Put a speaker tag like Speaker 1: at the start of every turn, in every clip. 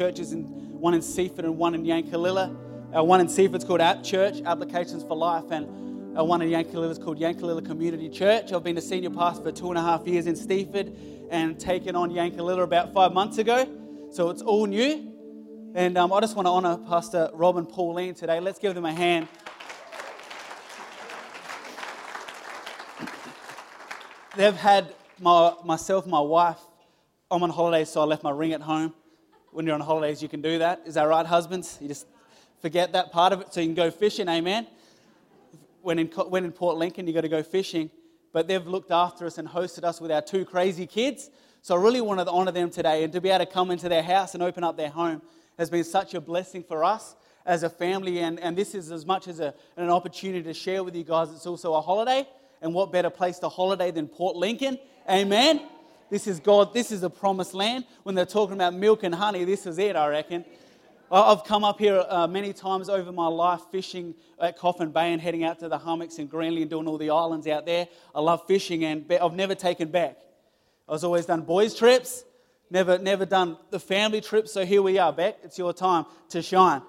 Speaker 1: churches, in, one in Seaford and one in Yankalilla. Our one in Seaford's called App Church, Applications for Life, and our one in Yankalilla is called Yankalilla Community Church. I've been a senior pastor for two and a half years in Seaford and taken on Yankalilla about five months ago. So it's all new. And um, I just want to honour Pastor Rob and Pauline today. Let's give them a hand. They've had my, myself, my wife. I'm on holiday, so I left my ring at home. When you're on holidays, you can do that. Is that right, husbands? You just forget that part of it so you can go fishing, amen? When in, when in Port Lincoln, you got to go fishing. But they've looked after us and hosted us with our two crazy kids. So I really wanted to honor them today and to be able to come into their house and open up their home has been such a blessing for us as a family. And, and this is as much as a, an opportunity to share with you guys, it's also a holiday. And what better place to holiday than Port Lincoln? Amen. This is God, this is a promised land. When they're talking about milk and honey, this is it, I reckon. I've come up here uh, many times over my life fishing at Coffin Bay and heading out to the hummocks and Greenly and doing all the islands out there. I love fishing and I've never taken back. I was always done boys' trips, never, never done the family trips. So here we are, Beck. It's your time to shine.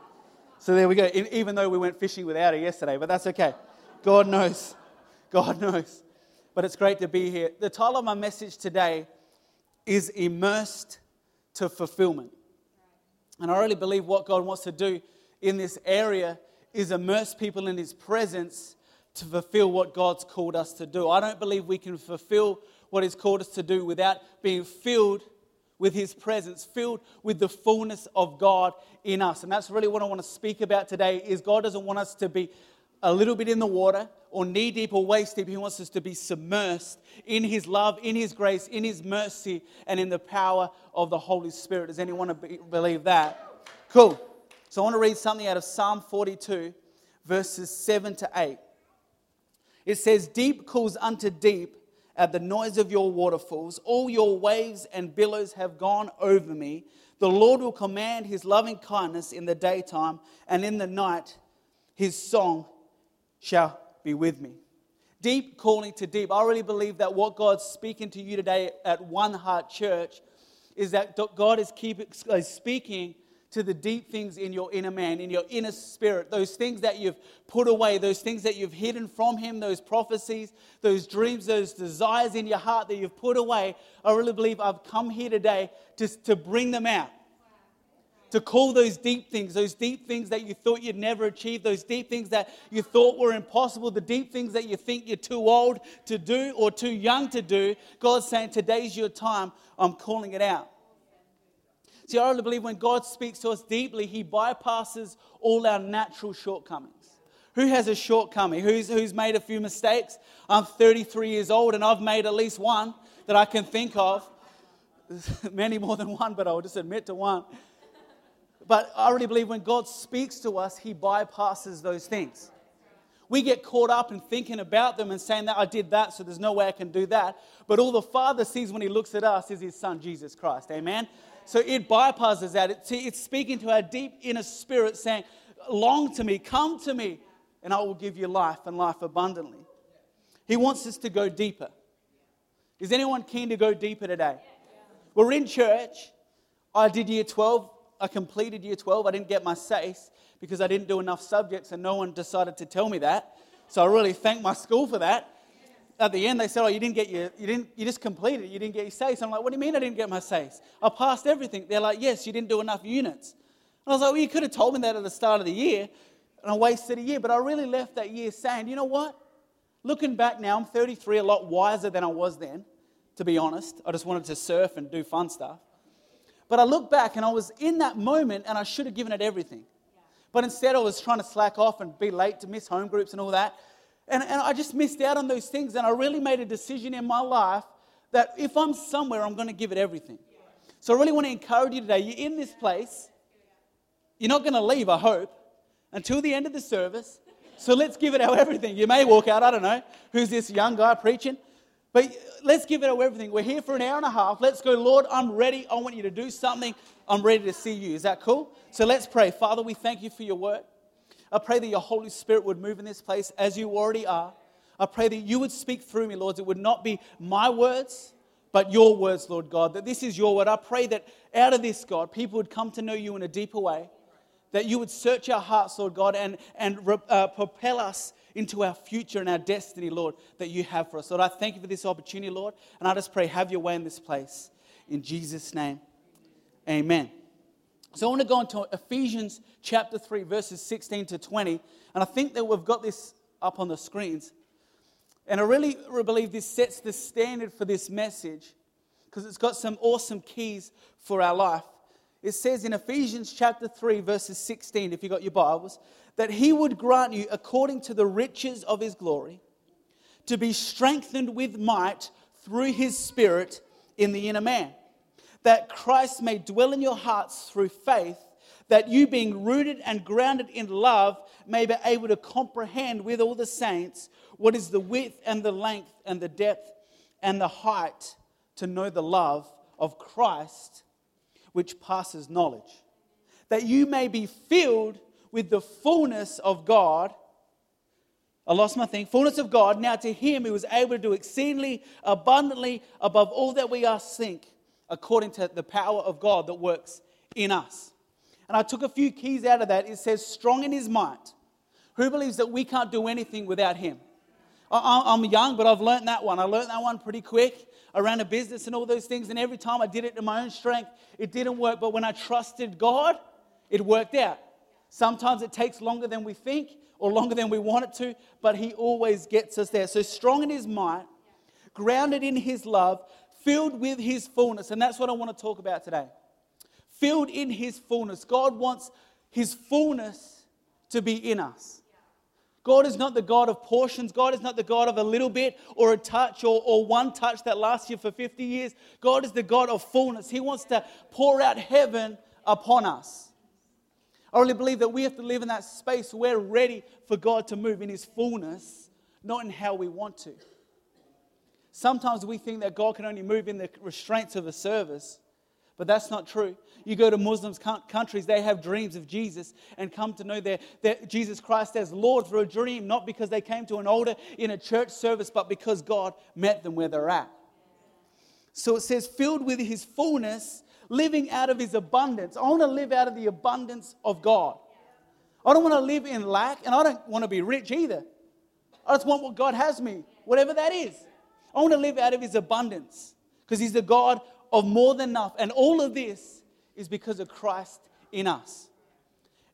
Speaker 1: So there we go. Even though we went fishing without her yesterday, but that's okay. God knows. God knows. But it's great to be here. The title of my message today is Immersed to Fulfillment. And I really believe what God wants to do in this area is immerse people in His presence to fulfill what God's called us to do. I don't believe we can fulfill what He's called us to do without being filled with His presence, filled with the fullness of God in us. And that's really what I want to speak about today is God doesn't want us to be a little bit in the water or knee deep or waist deep. He wants us to be submersed in His love, in His grace, in His mercy, and in the power of the Holy Spirit. Does anyone believe that? Cool. So I want to read something out of Psalm 42, verses 7 to 8. It says, Deep calls unto deep at the noise of your waterfalls. All your waves and billows have gone over me. The Lord will command his loving kindness in the daytime, and in the night his song shall be with me. Deep calling to deep. I really believe that what God's speaking to you today at One Heart Church is that God is keep, speaking to the deep things in your inner man, in your inner spirit, those things that you've put away, those things that you've hidden from Him, those prophecies, those dreams, those desires in your heart that you've put away. I really believe I've come here today just to bring them out to call those deep things, those deep things that you thought you'd never achieve, those deep things that you thought were impossible, the deep things that you think you're too old to do or too young to do. God's saying, Today's your time. I'm calling it out. See, I really believe when God speaks to us deeply, He bypasses all our natural shortcomings. Who has a shortcoming? Who's, who's made a few mistakes? I'm 33 years old and I've made at least one that I can think of. Many more than one, but I'll just admit to one. But I really believe when God speaks to us, He bypasses those things. We get caught up in thinking about them and saying that I did that, so there's no way I can do that. But all the Father sees when He looks at us is His Son, Jesus Christ. Amen? So it bypasses that. it's speaking to our deep inner spirit saying, Long to me, come to me, and I will give you life and life abundantly. He wants us to go deeper. Is anyone keen to go deeper today? We're in church. I did year 12 I completed year 12. I didn't get my SACE because I didn't do enough subjects, and no one decided to tell me that. So I really thank my school for that. At the end, they said, "Oh, you didn't get your, you didn't, you just completed it. You didn't get your SACE." I'm like, "What do you mean I didn't get my SACE? I passed everything." They're like, "Yes, you didn't do enough units." And I was like, "Well, you could have told me that at the start of the year, and I wasted a year." But I really left that year saying, "You know what? Looking back now, I'm 33, a lot wiser than I was then. To be honest, I just wanted to surf and do fun stuff." But I look back and I was in that moment and I should have given it everything. But instead, I was trying to slack off and be late to miss home groups and all that. And, and I just missed out on those things. And I really made a decision in my life that if I'm somewhere, I'm going to give it everything. So I really want to encourage you today. You're in this place. You're not going to leave, I hope, until the end of the service. So let's give it our everything. You may walk out, I don't know, who's this young guy preaching? But let's give it our everything. We're here for an hour and a half. Let's go, Lord, I'm ready. I want you to do something. I'm ready to see you. Is that cool? So let's pray. Father, we thank you for your word. I pray that your Holy Spirit would move in this place as you already are. I pray that you would speak through me, Lord. It would not be my words, but your words, Lord God, that this is your word. I pray that out of this, God, people would come to know you in a deeper way, that you would search our hearts, Lord God, and, and uh, propel us into our future and our destiny, Lord, that you have for us. Lord, I thank you for this opportunity, Lord, and I just pray, have your way in this place. In Jesus' name, amen. So I want to go into Ephesians chapter 3, verses 16 to 20, and I think that we've got this up on the screens. And I really believe this sets the standard for this message because it's got some awesome keys for our life. It says in Ephesians chapter 3, verses 16, if you've got your Bibles, that he would grant you, according to the riches of his glory, to be strengthened with might through his Spirit in the inner man, that Christ may dwell in your hearts through faith, that you, being rooted and grounded in love, may be able to comprehend with all the saints what is the width and the length and the depth and the height, to know the love of Christ, which passes knowledge, that you may be filled with the fullness of God. I lost my thing. Fullness of God. Now to him who was able to do exceedingly abundantly above all that we ask think, according to the power of God that works in us. And I took a few keys out of that. It says, strong in his might. Who believes that we can't do anything without him? I'm young, but I've learned that one. I learned that one pretty quick. I ran a business and all those things, and every time I did it in my own strength, it didn't work. But when I trusted God, it worked out. Sometimes it takes longer than we think or longer than we want it to, but He always gets us there. So strong in His might, grounded in His love, filled with His fullness. And that's what I want to talk about today. Filled in His fullness. God wants His fullness to be in us. God is not the God of portions. God is not the God of a little bit or a touch or, or one touch that lasts you for 50 years. God is the God of fullness. He wants to pour out heaven upon us. I really believe that we have to live in that space where we're ready for God to move in His fullness, not in how we want to. Sometimes we think that God can only move in the restraints of a service, but that's not true. You go to Muslim countries, they have dreams of Jesus and come to know their, their, Jesus Christ as Lord through a dream, not because they came to an altar in a church service, but because God met them where they're at. So it says, filled with His fullness, living out of his abundance. I want to live out of the abundance of God. I don't want to live in lack, and I don't want to be rich either. I just want what God has me, whatever that is. I want to live out of his abundance because he's the God of more than enough. And all of this is because of Christ in us.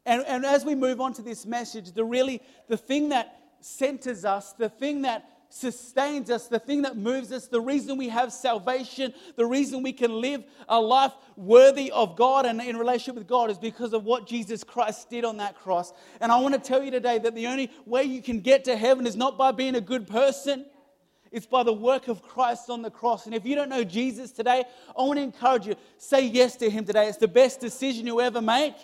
Speaker 1: And, and as we move on to this message, the really the thing that centers us, the thing that sustains us, the thing that moves us, the reason we have salvation, the reason we can live a life worthy of God and in relationship with God is because of what Jesus Christ did on that cross. And I want to tell you today that the only way you can get to heaven is not by being a good person. It's by the work of Christ on the cross. And if you don't know Jesus today, I want to encourage you say yes to him today. It's the best decision you ever make.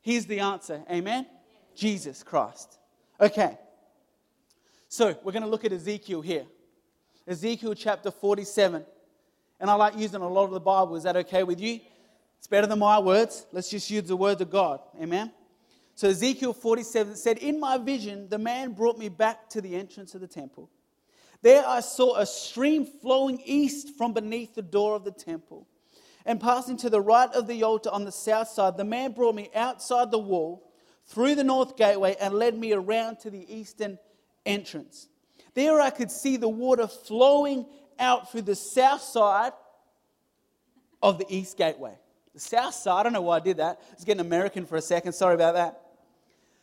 Speaker 1: Here's the answer. Amen. Jesus Christ. Okay. So we're going to look at Ezekiel here. Ezekiel chapter 47. And I like using a lot of the Bible. Is that okay with you? It's better than my words. Let's just use the words of God. Amen. So Ezekiel 47 said, In my vision, the man brought me back to the entrance of the temple. There I saw a stream flowing east from beneath the door of the temple. And passing to the right of the altar on the south side, the man brought me outside the wall, through the north gateway, and led me around to the eastern entrance. There I could see the water flowing out through the south side of the east gateway. The south side, I don't know why I did that. I was getting American for a second. Sorry about that.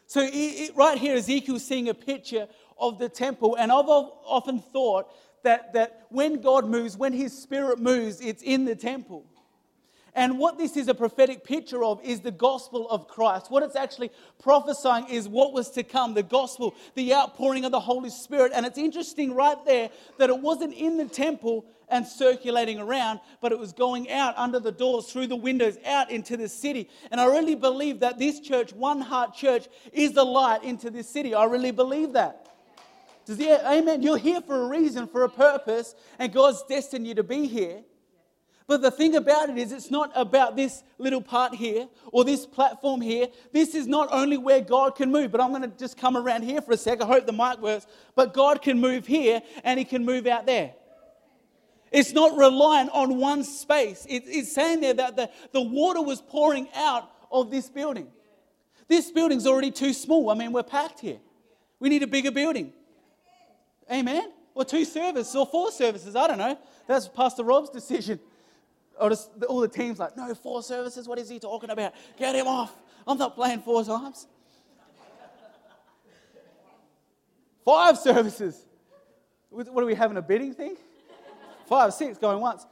Speaker 1: So, it, it, right here, Ezekiel's seeing a picture of the temple, and I've often thought that, that when God moves, when His Spirit moves, it's in the temple. And what this is a prophetic picture of is the gospel of Christ. What it's actually prophesying is what was to come the gospel, the outpouring of the Holy Spirit. And it's interesting right there that it wasn't in the temple and circulating around, but it was going out under the doors, through the windows, out into the city. And I really believe that this church, One Heart Church, is the light into this city. I really believe that. Does the, amen. You're here for a reason, for a purpose, and God's destined you to be here. But the thing about it is, it's not about this little part here or this platform here. This is not only where God can move, but I'm going to just come around here for a sec. I hope the mic works. But God can move here and He can move out there. It's not reliant on one space. It, it's saying there that the, the water was pouring out of this building. This building's already too small. I mean, we're packed here. We need a bigger building. Amen? Or two services or four services. I don't know. That's Pastor Rob's decision. Or just, all the teams like, no, four services. What is he talking about? Get him off. I'm not playing four times. Five services. What are we having a bidding thing? Five, six going once.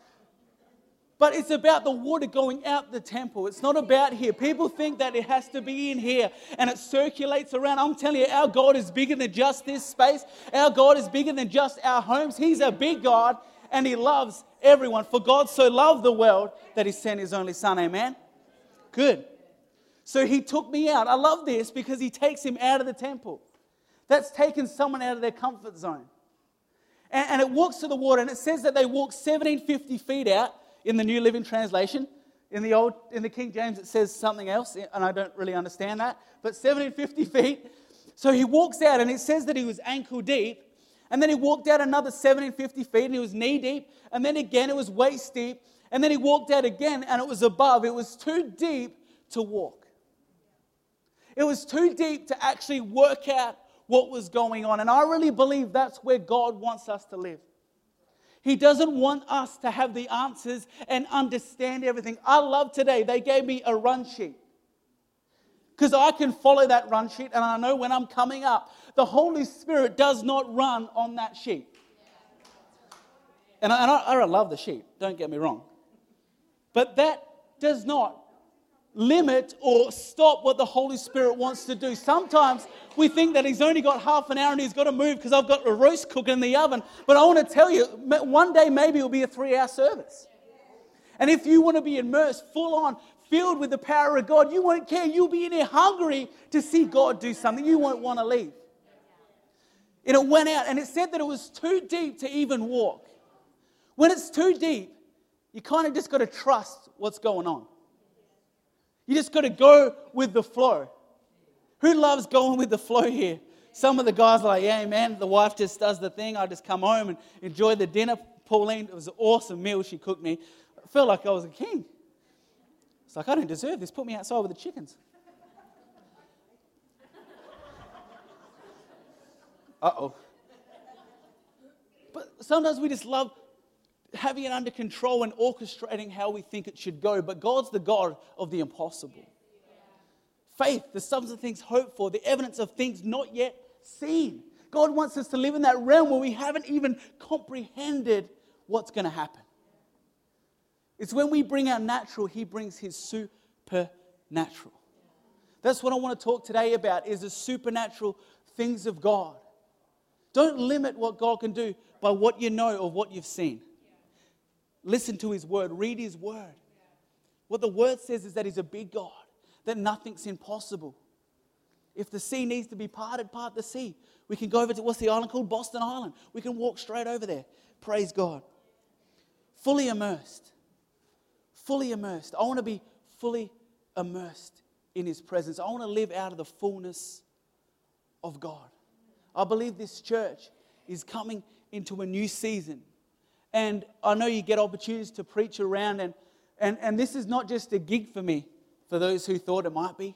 Speaker 1: But it's about the water going out the temple. It's not about here. People think that it has to be in here and it circulates around. I'm telling you, our God is bigger than just this space. Our God is bigger than just our homes. He's a big God and He loves everyone. For God so loved the world that He sent His only Son. Amen? Good. So He took me out. I love this because He takes him out of the temple. That's taken someone out of their comfort zone. And, and it walks to the water, and it says that they walk 1750 feet out in the New Living Translation. In the old, in the King James, it says something else, and I don't really understand that. But 1750 feet. So he walks out, and it says that he was ankle deep. And then he walked out another 1750 feet, and he was knee deep. And then again, it was waist deep. And then he walked out again, and it was above. It was too deep to walk. It was too deep to actually work out what was going on. And I really believe that's where God wants us to live. He doesn't want us to have the answers and understand everything. I love today, they gave me a run sheet. Because I can follow that run sheet and I know when I'm coming up, the Holy Spirit does not run on that sheet. And I, and I, I love the sheet, don't get me wrong. But that does not limit or stop what the Holy Spirit wants to do. Sometimes we think that He's only got half an hour and He's got to move because I've got a roast cooking in the oven. But I want to tell you, one day maybe it'll be a three hour service. And if you want to be immersed, full on, filled with the power of God, you won't care. You'll be in here hungry to see God do something. You won't want to leave. And it went out and it said that it was too deep to even walk. When it's too deep, you kind of just got to trust what's going on. You just got to go with the flow. Who loves going with the flow here? Some of the guys are like, yeah, man, the wife just does the thing. I just come home and enjoy the dinner. Pauline, it was an awesome meal she cooked me. I felt like I was a king. It's like, I don't deserve this. Put me outside with the chickens. Uh oh. But sometimes we just love having it under control and orchestrating how we think it should go. But God's the God of the impossible. Faith, the substance of things hoped for, the evidence of things not yet seen. God wants us to live in that realm where we haven't even comprehended what's going to happen. It's when we bring our natural, He brings His supernatural. That's what I want to talk today about is the supernatural things of God. Don't limit what God can do by what you know or what you've seen. Listen to his word, read his word. What the word says is that he's a big God, that nothing's impossible. If the sea needs to be parted, part the sea. We can go over to what's the island called? Boston Island. We can walk straight over there. Praise God. Fully immersed. Fully immersed. I want to be fully immersed in his presence. I want to live out of the fullness of God. I believe this church is coming into a new season and I know you get opportunities to preach around, and, and, and this is not just a gig for me, for those who thought it might be.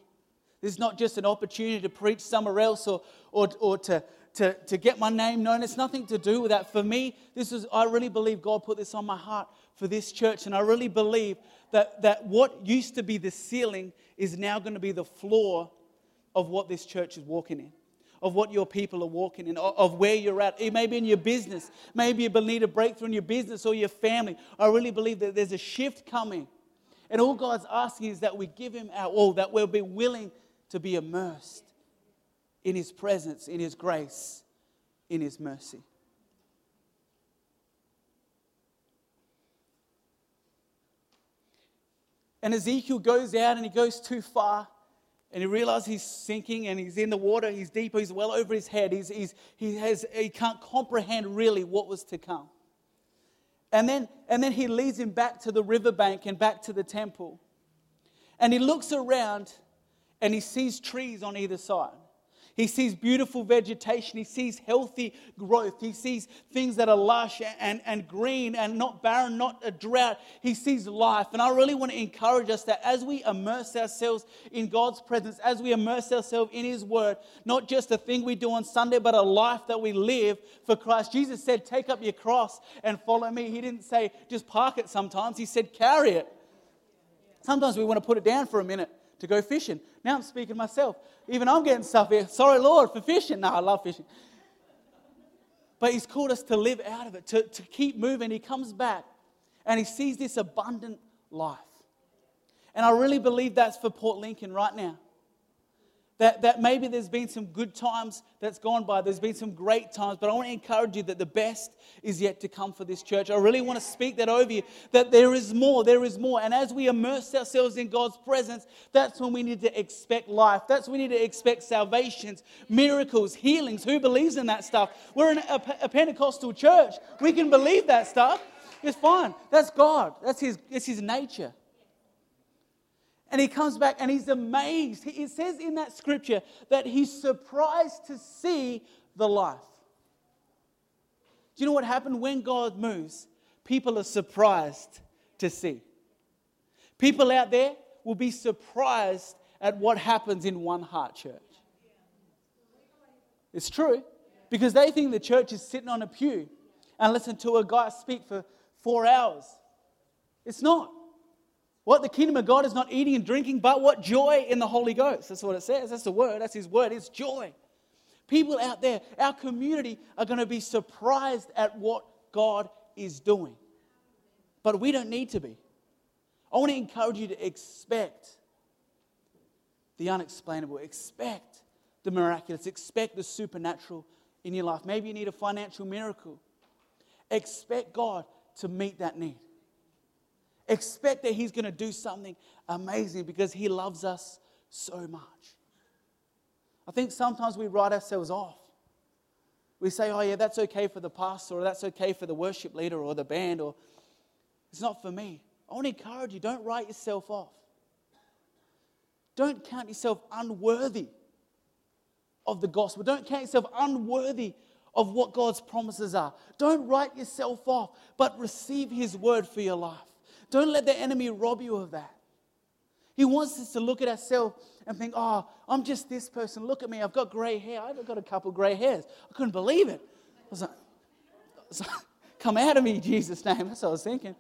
Speaker 1: This is not just an opportunity to preach somewhere else or, or, or to, to, to get my name known. It's nothing to do with that. For me, this is, I really believe God put this on my heart for this church. And I really believe that, that what used to be the ceiling is now going to be the floor of what this church is walking in of what your people are walking in, of where you're at. It may be in your business. Maybe you need a breakthrough in your business or your family. I really believe that there's a shift coming. And all God's asking is that we give Him our all, that we'll be willing to be immersed in His presence, in His grace, in His mercy. And Ezekiel goes out and he goes too far and he realizes he's sinking and he's in the water, he's deep, he's well over his head, he's, he's, he, has, he can't comprehend really what was to come. And then, and then he leads him back to the riverbank and back to the temple. And he looks around and he sees trees on either side. He sees beautiful vegetation. He sees healthy growth. He sees things that are lush and, and green and not barren, not a drought. He sees life. And I really want to encourage us that as we immerse ourselves in God's presence, as we immerse ourselves in His Word, not just a thing we do on Sunday, but a life that we live for Christ. Jesus said, Take up your cross and follow me. He didn't say, Just park it sometimes. He said, Carry it. Sometimes we want to put it down for a minute to go fishing. Now I'm speaking myself. Even I'm getting stuff here. Sorry, Lord, for fishing. No, I love fishing. But He's called us to live out of it, to, to keep moving. He comes back and He sees this abundant life. And I really believe that's for Port Lincoln right now that, that maybe there's been some good times that's gone by, there's been some great times, but I want to encourage you that the best is yet to come for this church. I really want to speak that over you, that there is more, there is more. And as we immerse ourselves in God's presence, that's when we need to expect life. That's when we need to expect salvations, miracles, healings. Who believes in that stuff? We're in a, a Pentecostal church. We can believe that stuff. It's fine. That's God. That's his, that's his nature. And he comes back and he's amazed. It says in that scripture that he's surprised to see the life. Do you know what happened when God moves? People are surprised to see. People out there will be surprised at what happens in one heart church. It's true because they think the church is sitting on a pew and listen to a guy speak for four hours. It's not. What? The kingdom of God is not eating and drinking, but what? Joy in the Holy Ghost. That's what it says. That's the word. That's his word. It's joy. People out there, our community, are going to be surprised at what God is doing. But we don't need to be. I want to encourage you to expect the unexplainable, expect the miraculous, expect the supernatural in your life. Maybe you need a financial miracle. Expect God to meet that need. Expect that He's going to do something amazing because He loves us so much. I think sometimes we write ourselves off. We say, oh, yeah, that's okay for the pastor, or that's okay for the worship leader, or the band, or it's not for me. I want to encourage you don't write yourself off. Don't count yourself unworthy of the gospel. Don't count yourself unworthy of what God's promises are. Don't write yourself off, but receive His word for your life. Don't let the enemy rob you of that. He wants us to look at ourselves and think, oh, I'm just this person. Look at me. I've got gray hair. I've got a couple gray hairs. I couldn't believe it. I was like, come out of me, Jesus' name. That's what I was thinking.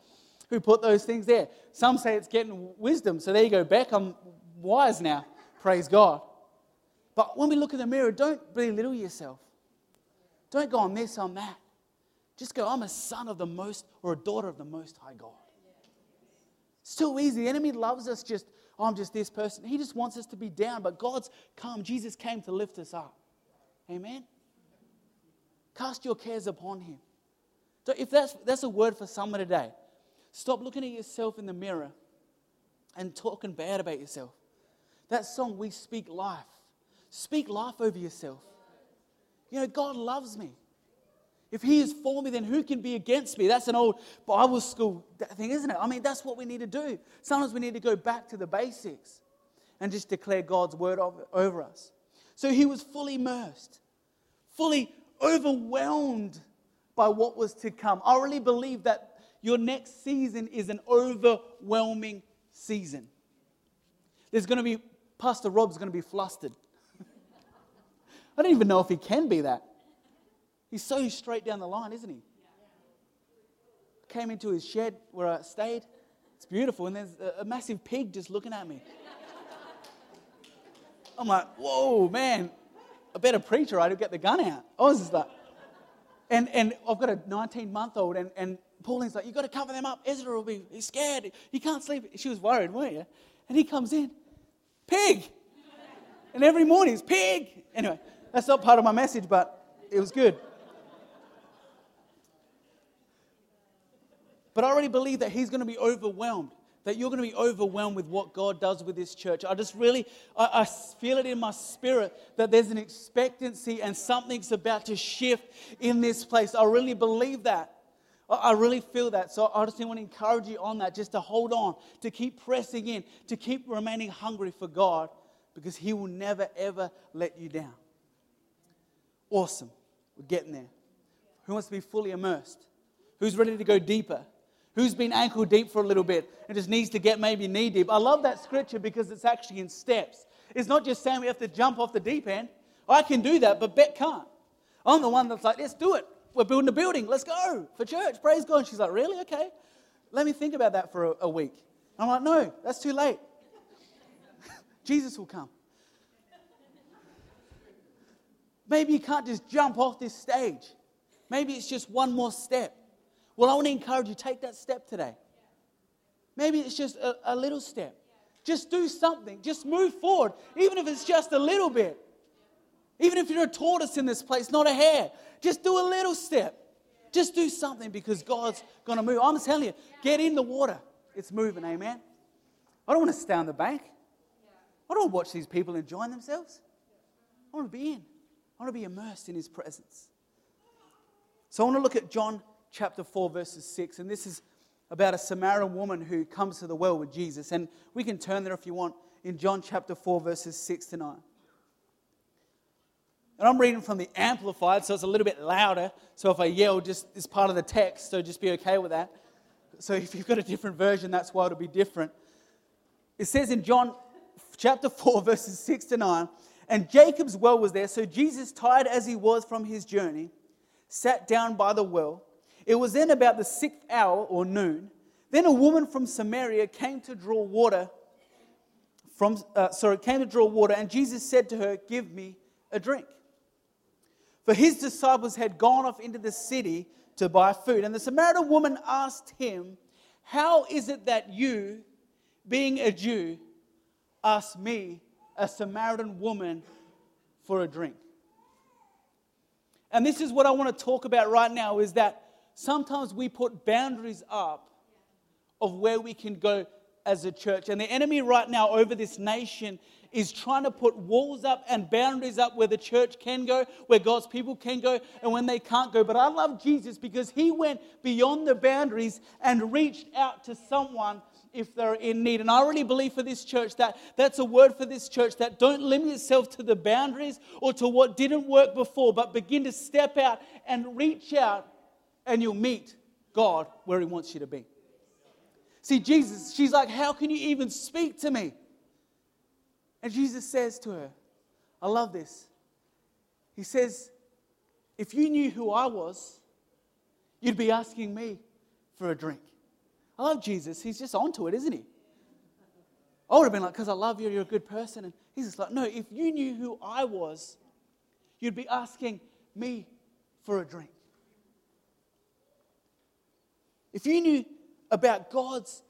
Speaker 1: Who put those things there? Some say it's getting wisdom. So there you go, Beck. I'm wise now. Praise God. But when we look in the mirror, don't belittle yourself. Don't go on this, on that. Just go, I'm a son of the most or a daughter of the most high God. It's too easy. The enemy loves us just, oh, I'm just this person. He just wants us to be down, but God's come. Jesus came to lift us up. Amen? Cast your cares upon him. So if that's, that's a word for someone today, stop looking at yourself in the mirror and talking bad about yourself. That song, We Speak Life. Speak life over yourself. You know, God loves me. If he is for me, then who can be against me? That's an old Bible school thing, isn't it? I mean, that's what we need to do. Sometimes we need to go back to the basics and just declare God's word over us. So he was fully immersed, fully overwhelmed by what was to come. I really believe that your next season is an overwhelming season. There's going to be, Pastor Rob's going to be flustered. I don't even know if he can be that. He's so straight down the line, isn't he? Came into his shed where I stayed. It's beautiful, and there's a, massive pig just looking at me. I'm like, whoa, man, a better preacher, I'd get the gun out. I was just like, and, and I've got a 19 month old, and, and Pauline's like, You've got to cover them up. Ezra will be he's scared. He can't sleep. She was worried, weren't you? And he comes in, pig. And every morning it's pig. Anyway, that's not part of my message, but it was good. But I already believe that he's going to be overwhelmed, that you're going to be overwhelmed with what God does with this church. I just really, I, I feel it in my spirit that there's an expectancy and something's about to shift in this place. I really believe that. I really feel that. So I just want to encourage you on that, just to hold on, to keep pressing in, to keep remaining hungry for God, because He will never, ever let you down. Awesome. We're getting there. Who wants to be fully immersed? Who's ready to go deeper? Who's been ankle deep for a little bit and just needs to get maybe knee deep? I love that scripture because it's actually in steps. It's not just saying we have to jump off the deep end. I can do that, but Bet can't. I'm the one that's like, let's do it. We're building a building. Let's go for church. Praise God. And she's like, really? Okay. Let me think about that for a, a week. I'm like, no, that's too late. Jesus will come. Maybe you can't just jump off this stage. Maybe it's just one more step. Well, I want to encourage you take that step today. Maybe it's just a, a little step. Just do something. Just move forward, even if it's just a little bit. Even if you're a tortoise in this place, not a hare, just do a little step. Just do something because God's going to move. I'm telling you, get in the water. It's moving, amen. I don't want to stay on the bank. I don't want to watch these people enjoying themselves. I want to be in. I want to be immersed in His presence. So I want to look at John chapter 4, verses 6. And this is about a Samaritan woman who comes to the well with Jesus. And we can turn there if you want in John chapter 4, verses 6 to 9. And I'm reading from the Amplified, so it's a little bit louder. So if I yell, just it's part of the text, so just be okay with that. So if you've got a different version, that's why it'll be different. It says in John chapter 4, verses 6 to 9, and Jacob's well was there. So Jesus, tired as he was from his journey, sat down by the well. It was then about the sixth hour or noon. Then a woman from Samaria came to draw water. From, uh, sorry, came to draw water, and Jesus said to her, Give me a drink. For his disciples had gone off into the city to buy food. And the Samaritan woman asked him, How is it that you, being a Jew, ask me, a Samaritan woman, for a drink? And this is what I want to talk about right now is that sometimes we put boundaries up of where we can go as a church. And the enemy right now over this nation is trying to put walls up and boundaries up where the church can go, where God's people can go, and when they can't go. But I love Jesus because he went beyond the boundaries and reached out to someone if they're in need. And I really believe for this church that that's a word for this church that don't limit yourself to the boundaries or to what didn't work before, but begin to step out and reach out, and you'll meet God where He wants you to be. See, Jesus, she's like, How can you even speak to me? And Jesus says to her, I love this. He says, If you knew who I was, you'd be asking me for a drink. I love Jesus. He's just onto it, isn't he? I would have been like, Because I love you, you're a good person. And he's just like, No, if you knew who I was, you'd be asking me for a drink. If you knew about God's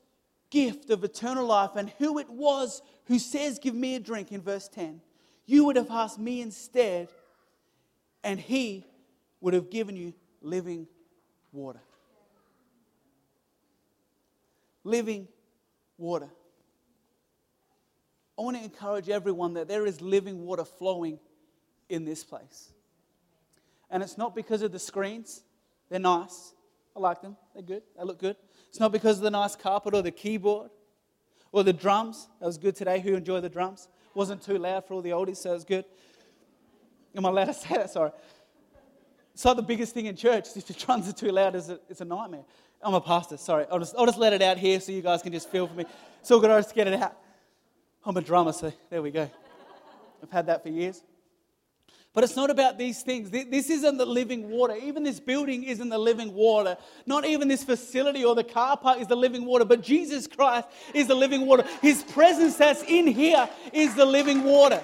Speaker 1: gift of eternal life and who it was who says, Give me a drink in verse 10, you would have asked me instead, and he would have given you living water. Living water. I want to encourage everyone that there is living water flowing in this place. And it's not because of the screens, they're nice. I like them, they're good, they look good. It's not because of the nice carpet or the keyboard or the drums. That was good today. Who enjoyed the drums? Wasn't too loud for all the oldies, so it was good. Am I allowed to say that? Sorry. It's like the biggest thing in church. If the drums are too loud, it's a, it's a nightmare. I'm a pastor, sorry. I'll just, I'll just let it out here so you guys can just feel for me. It's all good, I'll just get it out. I'm a drummer, so there we go. I've had that for years. But it's not about these things. This isn't the living water. Even this building isn't the living water. Not even this facility or the car park is the living water. But Jesus Christ is the living water. His presence that's in here is the living water.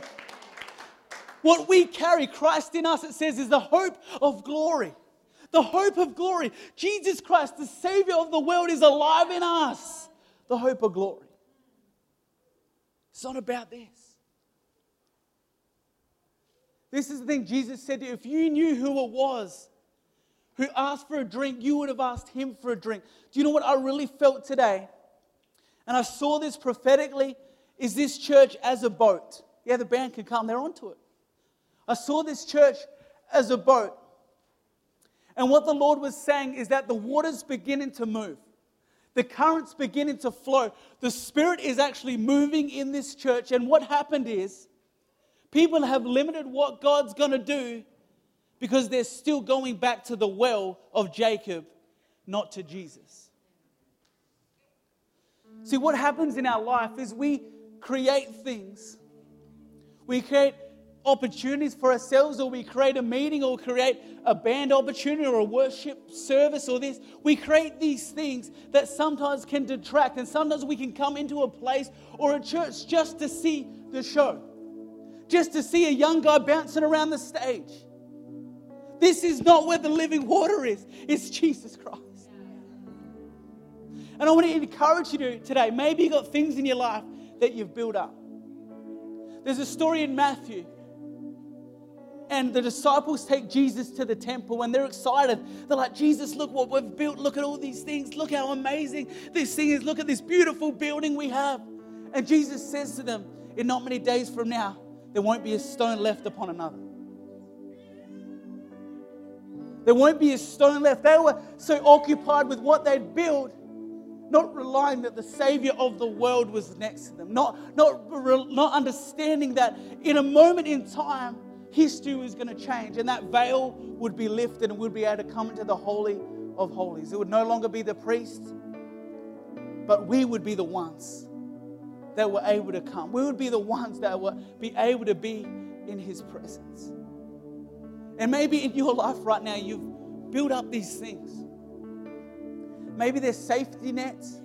Speaker 1: What we carry, Christ in us, it says, is the hope of glory. The hope of glory. Jesus Christ, the Savior of the world, is alive in us. The hope of glory. It's not about this. This is the thing Jesus said to you. If you knew who it was who asked for a drink, you would have asked him for a drink. Do you know what I really felt today? And I saw this prophetically is this church as a boat. Yeah, the band can come, they're onto it. I saw this church as a boat. And what the Lord was saying is that the water's beginning to move. The current's beginning to flow. The Spirit is actually moving in this church. And what happened is, People have limited what God's going to do because they're still going back to the well of Jacob, not to Jesus. See, what happens in our life is we create things. We create opportunities for ourselves, or we create a meeting, or create a band opportunity, or a worship service, or this. We create these things that sometimes can detract, and sometimes we can come into a place or a church just to see the show, just to see a young guy bouncing around the stage. This is not where the living water is, it's Jesus Christ. And I want to encourage you to, today. Maybe you've got things in your life that you've built up. There's a story in Matthew and the disciples take Jesus to the temple and they're excited. They're like, Jesus, look what we've built. Look at all these things. Look how amazing this thing is. Look at this beautiful building we have. And Jesus says to them, In not many days from now, there won't be a stone left upon another. There won't be a stone left. They were so occupied with what they'd built, not relying that the Savior of the world was next to them, not, not, not understanding that in a moment in time, history was going to change and that veil would be lifted and we'd be able to come into the Holy of Holies. It would no longer be the priests, but we would be the ones that were able to come. We would be the ones that would be able to be in His presence. And maybe in your life right now, you've built up these things. Maybe there's safety nets.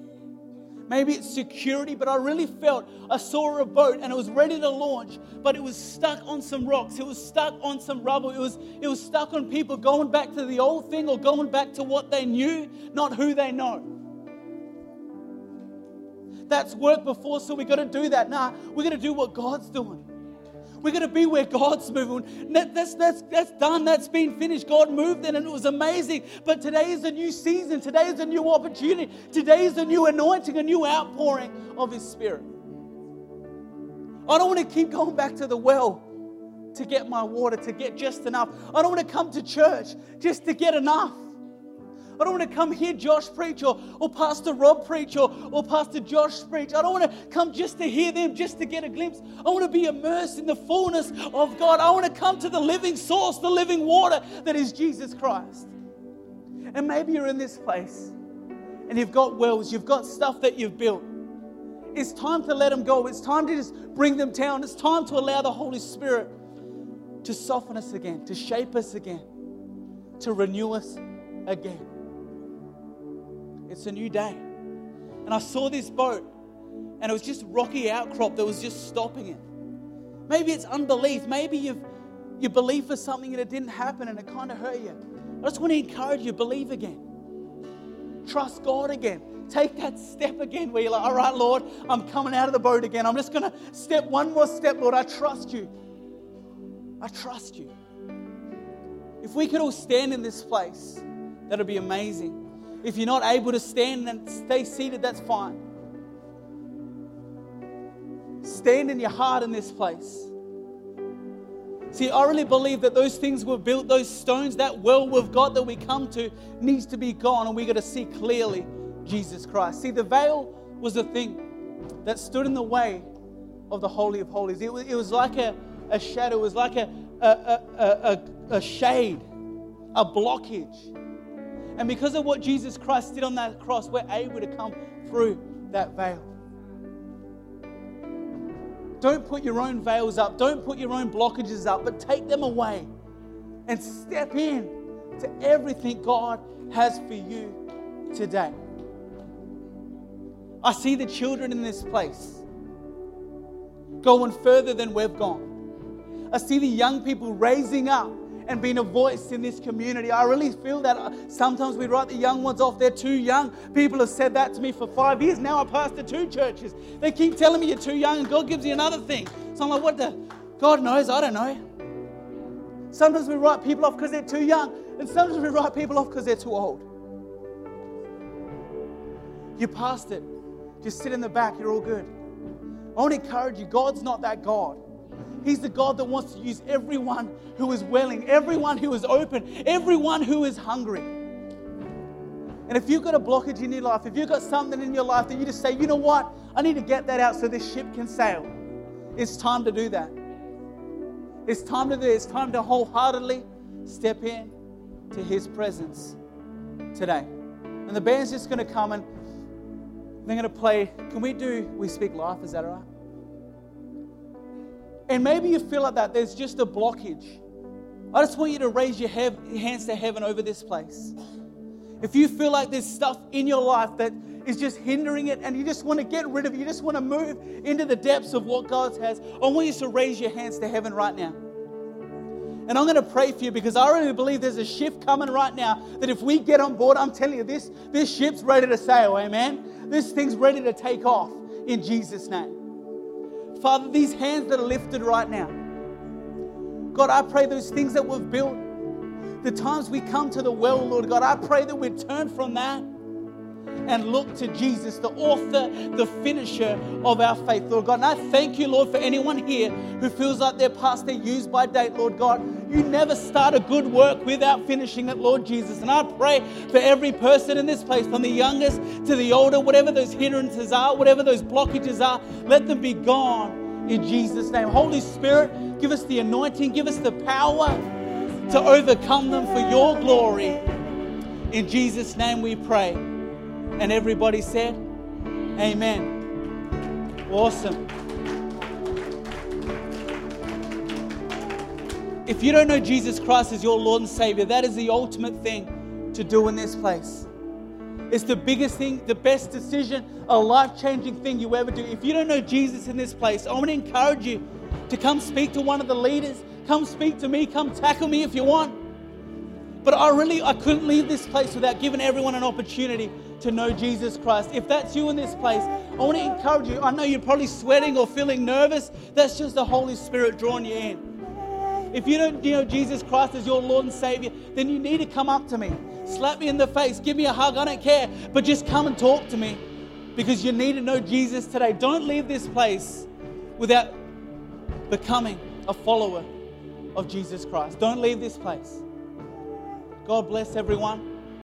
Speaker 1: Maybe it's security, but I really felt I saw a boat and it was ready to launch, but it was stuck on some rocks. It was stuck on some rubble. It was, it was stuck on people going back to the old thing or going back to what they knew, not who they know. That's worked before, so we got to do that. Nah, we're going to do what God's doing. We're going to be where God's moving. That's, that's, that's done. That's been finished. God moved in and it was amazing. But today is a new season. Today is a new opportunity. Today is a new anointing, a new outpouring of His Spirit. I don't want to keep going back to the well to get my water, to get just enough. I don't want to come to church just to get enough. I don't want to come hear Josh preach or, or Pastor Rob preach or, or Pastor Josh preach. I don't want to come just to hear them, just to get a glimpse. I want to be immersed in the fullness of God. I want to come to the living source, the living water that is Jesus Christ. And maybe you're in this place and you've got wells, you've got stuff that you've built. It's time to let them go. It's time to just bring them down. It's time to allow the Holy Spirit to soften us again, to shape us again, to renew us again. It's a new day. And I saw this boat, and it was just rocky outcrop that was just stopping it. Maybe it's unbelief. Maybe you've you believe for something and it didn't happen and it kind of hurt you. I just want to encourage you, believe again. Trust God again. Take that step again where you're like, all right, Lord, I'm coming out of the boat again. I'm just going to step one more step, Lord. I trust you. I trust you. If we could all stand in this place, that'd be amazing. If you're not able to stand and stay seated, that's fine. Stand in your heart in this place. See, I really believe that those things were built, those stones, that well we've got that we come to needs to be gone, and we got to see clearly Jesus Christ. See, the veil was a thing that stood in the way of the Holy of Holies. It was, it was like a, a shadow, it was like a, a, a, a, a shade, a blockage. And because of what Jesus Christ did on that cross, we're able to come through that veil. Don't put your own veils up, don't put your own blockages up, but take them away and step in to everything God has for you today. I see the children in this place going further than we've gone. I see the young people raising up and being a voice in this community. I really feel that uh, sometimes we write the young ones off. They're too young. People have said that to me for five years. Now I pastor two churches. They keep telling me you're too young and God gives you another thing. So I'm like, what the? God knows. I don't know. Sometimes we write people off because they're too young, and sometimes we write people off because they're too old. You passed it. Just sit in the back. You're all good. I want to encourage you. God's not that God. He's the God that wants to use everyone who is willing, everyone who is open, everyone who is hungry. And if you've got a blockage in your life, if you've got something in your life that you just say, you know what, I need to get that out so this ship can sail, it's time to do that. It's time to do it. It's time to wholeheartedly step in to His presence today. And the band's just going to come and they're going to play. Can we do We Speak Life? Is that all right? And maybe you feel like that. There's just a blockage. I just want you to raise your hands to heaven over this place. If you feel like there's stuff in your life that is just hindering it and you just want to get rid of it, you just want to move into the depths of what God has, I want you to raise your hands to heaven right now. And I'm going to pray for you because I really believe there's a shift coming right now that if we get on board, I'm telling you, this, this ship's ready to sail, amen? This thing's ready to take off in Jesus' name. Father, these hands that are lifted right now, God, I pray those things that we've built, the times we come to the well, Lord God, I pray that we turn from that and look to Jesus, the author, the finisher of our faith, Lord God. And I thank you, Lord, for anyone here who feels like past their use by date, Lord God. You never start a good work without finishing it, Lord Jesus. And I pray for every person in this place, from the youngest to the older, whatever those hindrances are, whatever those blockages are, let them be gone in Jesus' name. Holy Spirit, give us the anointing, give us the power to overcome them for your glory. In Jesus' name we pray. And everybody said, Amen. Awesome. If you don't know Jesus Christ as your Lord and Savior, that is the ultimate thing to do in this place. It's the biggest thing, the best decision, a life changing thing you ever do. If you don't know Jesus in this place, I want to encourage you to come speak to one of the leaders. Come speak to me. Come tackle me if you want. But I really, I couldn't leave this place without giving everyone an opportunity to know Jesus Christ. If that's you in this place, I want to encourage you. I know you're probably sweating or feeling nervous. That's just the Holy Spirit drawing you in. If you don't know Jesus Christ as your Lord and Savior, then you need to come up to me. Slap me in the face, give me a hug, I don't care, but just come and talk to me because you need to know Jesus today. Don't leave this place without becoming a follower of Jesus Christ. Don't leave this place. God bless everyone.